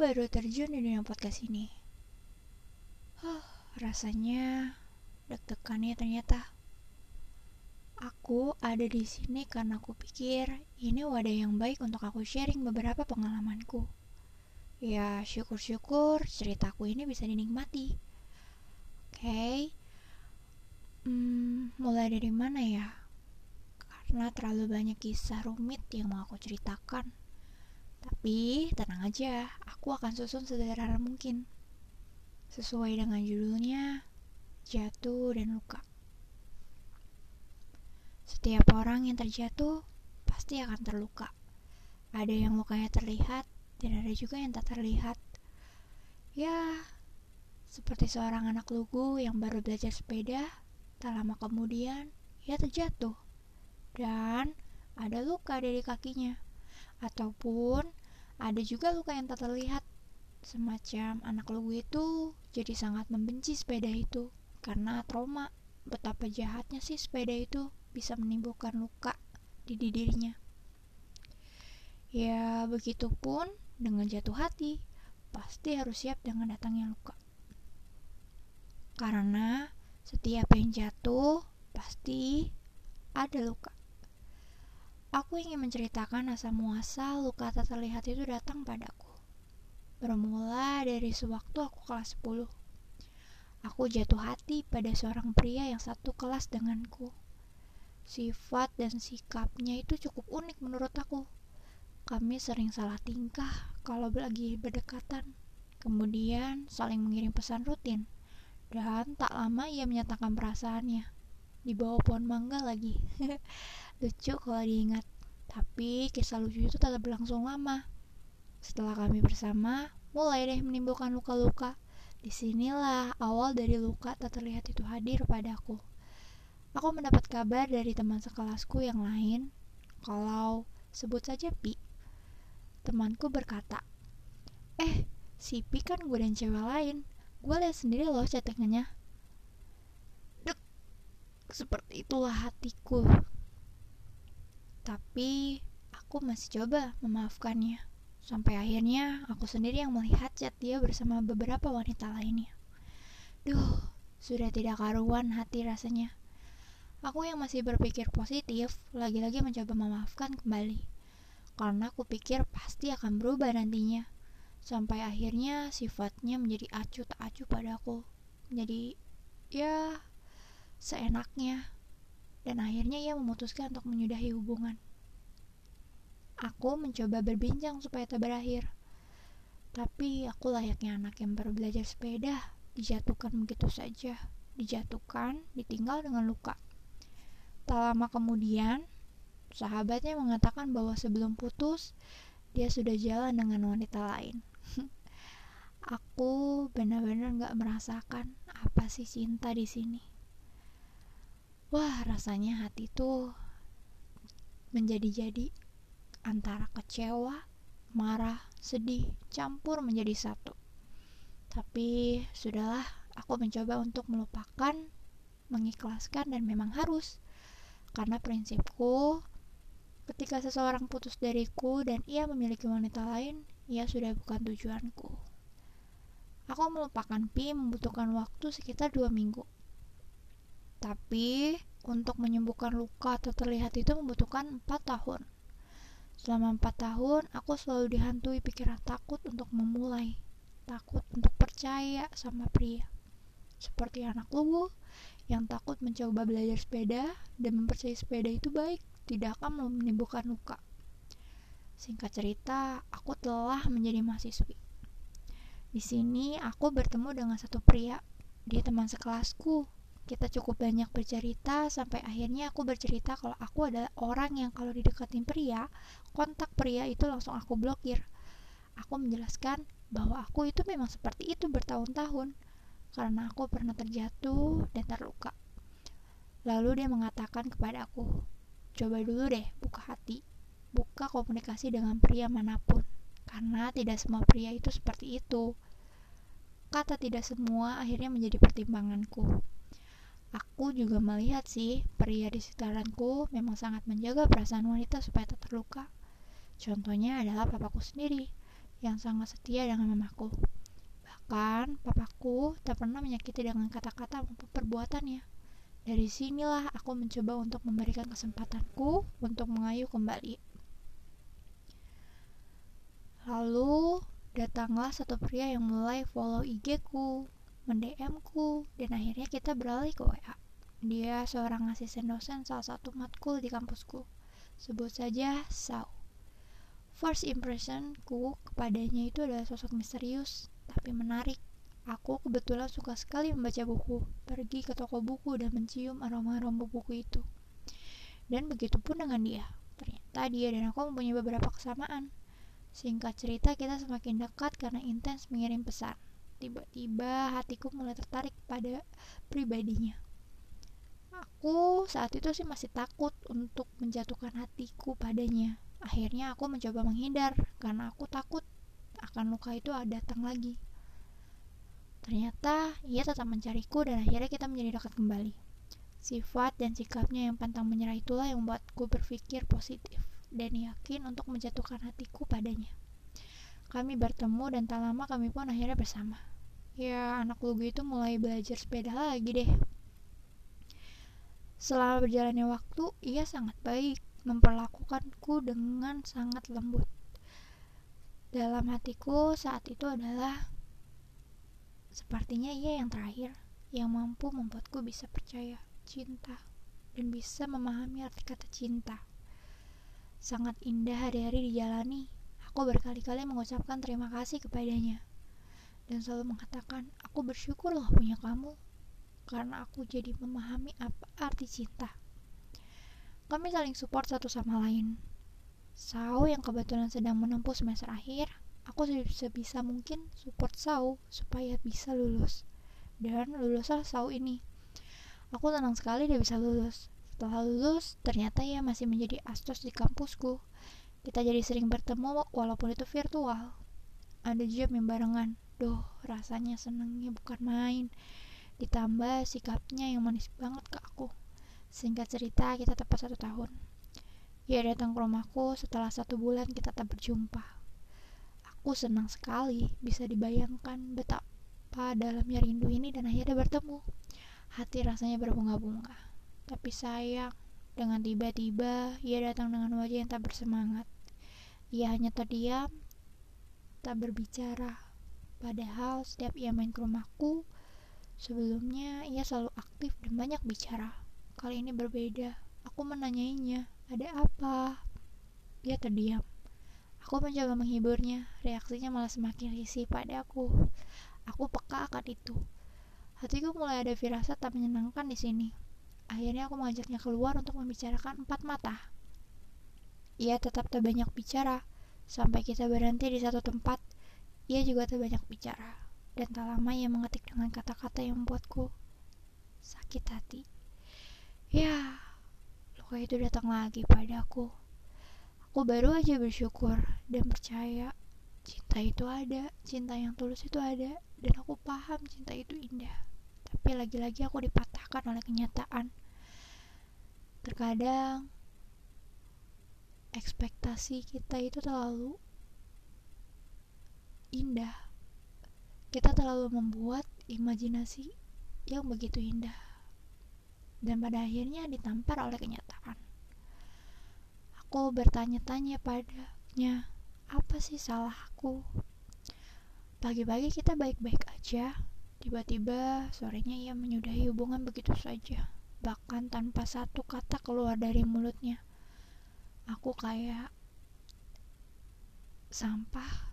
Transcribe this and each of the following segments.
baru terjun di dunia podcast ini. Huh, rasanya deg-degannya ternyata. Aku ada di sini karena aku pikir ini wadah yang baik untuk aku sharing beberapa pengalamanku. Ya, syukur-syukur ceritaku ini bisa dinikmati. Oke, okay. hmm, mulai dari mana ya? Karena terlalu banyak kisah rumit yang mau aku ceritakan. Tapi tenang aja, aku akan susun sederhana mungkin. Sesuai dengan judulnya, jatuh dan luka. Setiap orang yang terjatuh pasti akan terluka. Ada yang lukanya terlihat dan ada juga yang tak terlihat. Ya, seperti seorang anak lugu yang baru belajar sepeda, tak lama kemudian ia terjatuh. Dan ada luka dari kakinya ataupun ada juga luka yang tak terlihat. Semacam anak lugu itu jadi sangat membenci sepeda itu. Karena trauma betapa jahatnya sih sepeda itu bisa menimbulkan luka di dirinya. Ya begitupun dengan jatuh hati pasti harus siap dengan datangnya luka. Karena setiap yang jatuh pasti ada luka Aku ingin menceritakan asal muasal luka tak terlihat itu datang padaku. Bermula dari sewaktu aku kelas 10. Aku jatuh hati pada seorang pria yang satu kelas denganku. Sifat dan sikapnya itu cukup unik menurut aku. Kami sering salah tingkah kalau lagi berdekatan. Kemudian saling mengirim pesan rutin. Dan tak lama ia menyatakan perasaannya. Di bawah pohon mangga lagi. Lucu kalau diingat. Tapi kisah lucu itu tetap berlangsung lama. Setelah kami bersama, mulai deh menimbulkan luka-luka. Di sinilah awal dari luka tak terlihat itu hadir padaku. Aku mendapat kabar dari teman sekelasku yang lain, kalau sebut saja Pi. Temanku berkata, Eh, si Pi kan gue dan cewek lain. Gue lihat sendiri loh chattingannya. Dek, seperti itulah hatiku tapi aku masih coba memaafkannya. Sampai akhirnya aku sendiri yang melihat chat dia bersama beberapa wanita lainnya. Duh, sudah tidak karuan hati rasanya. Aku yang masih berpikir positif, lagi-lagi mencoba memaafkan kembali. Karena aku pikir pasti akan berubah nantinya. Sampai akhirnya sifatnya menjadi acuh tak acuh padaku. Jadi, ya, seenaknya dan akhirnya ia memutuskan untuk menyudahi hubungan. Aku mencoba berbincang supaya tak berakhir. Tapi aku layaknya anak yang baru belajar sepeda, dijatuhkan begitu saja. Dijatuhkan, ditinggal dengan luka. Tak lama kemudian, sahabatnya mengatakan bahwa sebelum putus, dia sudah jalan dengan wanita lain. aku benar-benar gak merasakan apa sih cinta di sini. Wah, rasanya hati tuh menjadi-jadi antara kecewa, marah, sedih, campur menjadi satu. Tapi sudahlah, aku mencoba untuk melupakan, mengikhlaskan dan memang harus. Karena prinsipku, ketika seseorang putus dariku dan ia memiliki wanita lain, ia sudah bukan tujuanku. Aku melupakan Pi membutuhkan waktu sekitar dua minggu tapi untuk menyembuhkan luka atau terlihat itu membutuhkan 4 tahun. Selama 4 tahun, aku selalu dihantui pikiran takut untuk memulai, takut untuk percaya sama pria. Seperti anak lugu yang takut mencoba belajar sepeda dan mempercayai sepeda itu baik, tidak akan menimbulkan luka. Singkat cerita, aku telah menjadi mahasiswi. Di sini aku bertemu dengan satu pria, dia teman sekelasku kita cukup banyak bercerita sampai akhirnya aku bercerita kalau aku adalah orang yang kalau didekatin pria, kontak pria itu langsung aku blokir. Aku menjelaskan bahwa aku itu memang seperti itu bertahun-tahun karena aku pernah terjatuh dan terluka. Lalu dia mengatakan kepada aku, coba dulu deh buka hati, buka komunikasi dengan pria mana pun, karena tidak semua pria itu seperti itu. Kata tidak semua akhirnya menjadi pertimbanganku. Aku juga melihat sih, pria di sekitaranku memang sangat menjaga perasaan wanita supaya tak terluka. Contohnya adalah papaku sendiri. yang sangat setia dengan mamaku. Bahkan, papaku tak pernah menyakiti dengan kata-kata maupun perbuatannya. Dari sinilah aku mencoba untuk memberikan kesempatanku untuk mengayuh kembali. Lalu, datanglah satu pria yang mulai follow IG-ku, mendm ku dan akhirnya kita beralih ke WA. Dia seorang asisten dosen salah satu matkul di kampusku. Sebut saja Sao. First impressionku kepadanya itu adalah sosok misterius, tapi menarik. Aku kebetulan suka sekali membaca buku, pergi ke toko buku dan mencium aroma-aroma buku itu. Dan begitu pun dengan dia. Ternyata dia dan aku mempunyai beberapa kesamaan. Singkat cerita, kita semakin dekat karena intens mengirim pesan. Tiba-tiba hatiku mulai tertarik pada pribadinya. Aku saat itu sih masih takut untuk menjatuhkan hatiku padanya. Akhirnya aku mencoba menghindar karena aku takut akan luka itu datang lagi. Ternyata ia tetap mencariku dan akhirnya kita menjadi dekat kembali. Sifat dan sikapnya yang pantang menyerah itulah yang membuatku berpikir positif dan yakin untuk menjatuhkan hatiku padanya. Kami bertemu dan tak lama kami pun akhirnya bersama. Ya, anak lugu itu mulai belajar sepeda lagi deh. Selama berjalannya waktu, ia sangat baik, memperlakukanku dengan sangat lembut. Dalam hatiku saat itu adalah sepertinya ia yang terakhir yang mampu membuatku bisa percaya cinta dan bisa memahami arti kata cinta. Sangat indah hari-hari dijalani Aku berkali-kali mengucapkan terima kasih kepadanya dan selalu mengatakan, "Aku bersyukur loh punya kamu." Karena aku jadi memahami apa arti cinta. Kami saling support satu sama lain. Sao yang kebetulan sedang menempuh semester akhir, aku sebisa mungkin support Sao supaya bisa lulus. Dan luluslah Sao ini. Aku senang sekali dia bisa lulus. Setelah lulus, ternyata ia masih menjadi astos di kampusku kita jadi sering bertemu walaupun itu virtual. Ada jam yang barengan. Duh, rasanya senangnya bukan main. Ditambah sikapnya yang manis banget ke aku. Singkat cerita, kita tepat satu tahun. Ia datang ke rumahku setelah satu bulan kita tak berjumpa. Aku senang sekali bisa dibayangkan betapa dalamnya rindu ini dan akhirnya bertemu. Hati rasanya berbunga-bunga. Tapi sayang, dengan tiba-tiba, ia datang dengan wajah yang tak bersemangat. Ia hanya terdiam, tak berbicara. Padahal setiap ia main ke rumahku, sebelumnya ia selalu aktif dan banyak bicara. Kali ini berbeda. Aku menanyainya, ada apa? Dia terdiam. Aku mencoba menghiburnya, reaksinya malah semakin risih pada aku. Aku peka akan itu. Hatiku mulai ada firasat tak menyenangkan di sini. Akhirnya aku mengajaknya keluar untuk membicarakan empat mata. Ia tetap tak banyak bicara, sampai kita berhenti di satu tempat. Ia juga tak banyak bicara, dan tak lama ia mengetik dengan kata-kata yang membuatku sakit hati. Ya, luka itu datang lagi padaku. Aku baru aja bersyukur dan percaya cinta itu ada, cinta yang tulus itu ada, dan aku paham cinta itu indah. Tapi lagi-lagi aku dipatahkan oleh kenyataan. Terkadang ekspektasi kita itu terlalu indah. Kita terlalu membuat imajinasi yang begitu indah. Dan pada akhirnya ditampar oleh kenyataan. Aku bertanya-tanya padanya, apa sih salahku? Pagi-pagi kita baik-baik aja, tiba-tiba sorenya ia menyudahi hubungan begitu saja bahkan tanpa satu kata keluar dari mulutnya. Aku kayak sampah.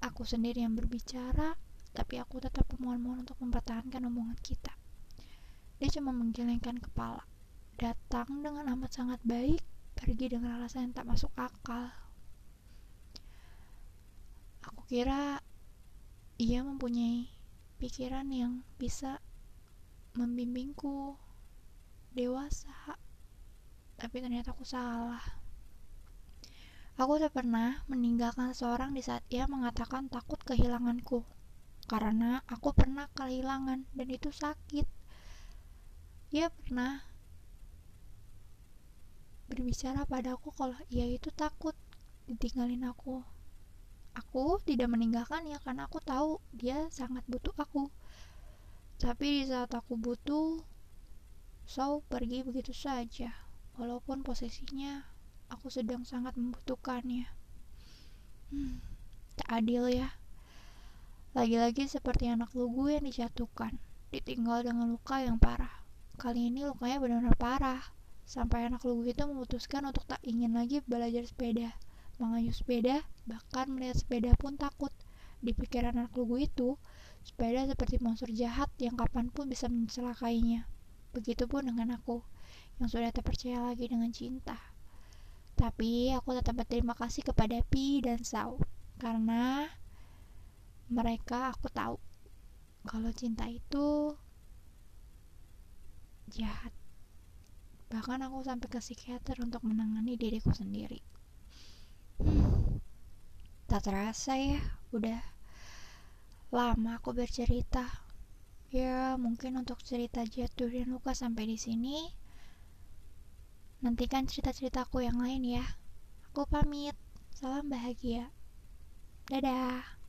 Aku sendiri yang berbicara, tapi aku tetap memohon-mohon untuk mempertahankan omongan kita. Dia cuma menggelengkan kepala, datang dengan amat sangat baik, pergi dengan alasan yang tak masuk akal. Aku kira ia mempunyai pikiran yang bisa membimbingku dewasa tapi ternyata aku salah aku tak pernah meninggalkan seorang di saat ia mengatakan takut kehilanganku karena aku pernah kehilangan dan itu sakit ia pernah berbicara padaku kalau ia itu takut ditinggalin aku. Aku tidak meninggalkannya karena aku tahu dia sangat butuh aku. Tapi di saat aku butuh, So pergi begitu saja, walaupun posisinya aku sedang sangat membutuhkannya. Hmm, tak adil ya. Lagi-lagi seperti anak lugu yang dijatuhkan, ditinggal dengan luka yang parah. Kali ini lukanya benar-benar parah, sampai anak lugu itu memutuskan untuk tak ingin lagi belajar sepeda. Mengayuh sepeda, bahkan melihat sepeda pun takut. Di pikiran anak lugu itu, sepeda seperti monster jahat yang kapan pun bisa mencelakainya. Begitupun dengan aku, yang sudah terpercaya lagi dengan cinta. Tapi aku tetap berterima kasih kepada Pi dan Sao, karena mereka aku tahu kalau cinta itu jahat. Bahkan aku sampai ke psikiater untuk menangani diriku sendiri. Hmm, tak terasa ya, udah lama aku bercerita. Ya, mungkin untuk cerita jatuh dan luka sampai di sini. Nantikan cerita-ceritaku yang lain ya. Aku pamit. Salam bahagia. Dadah.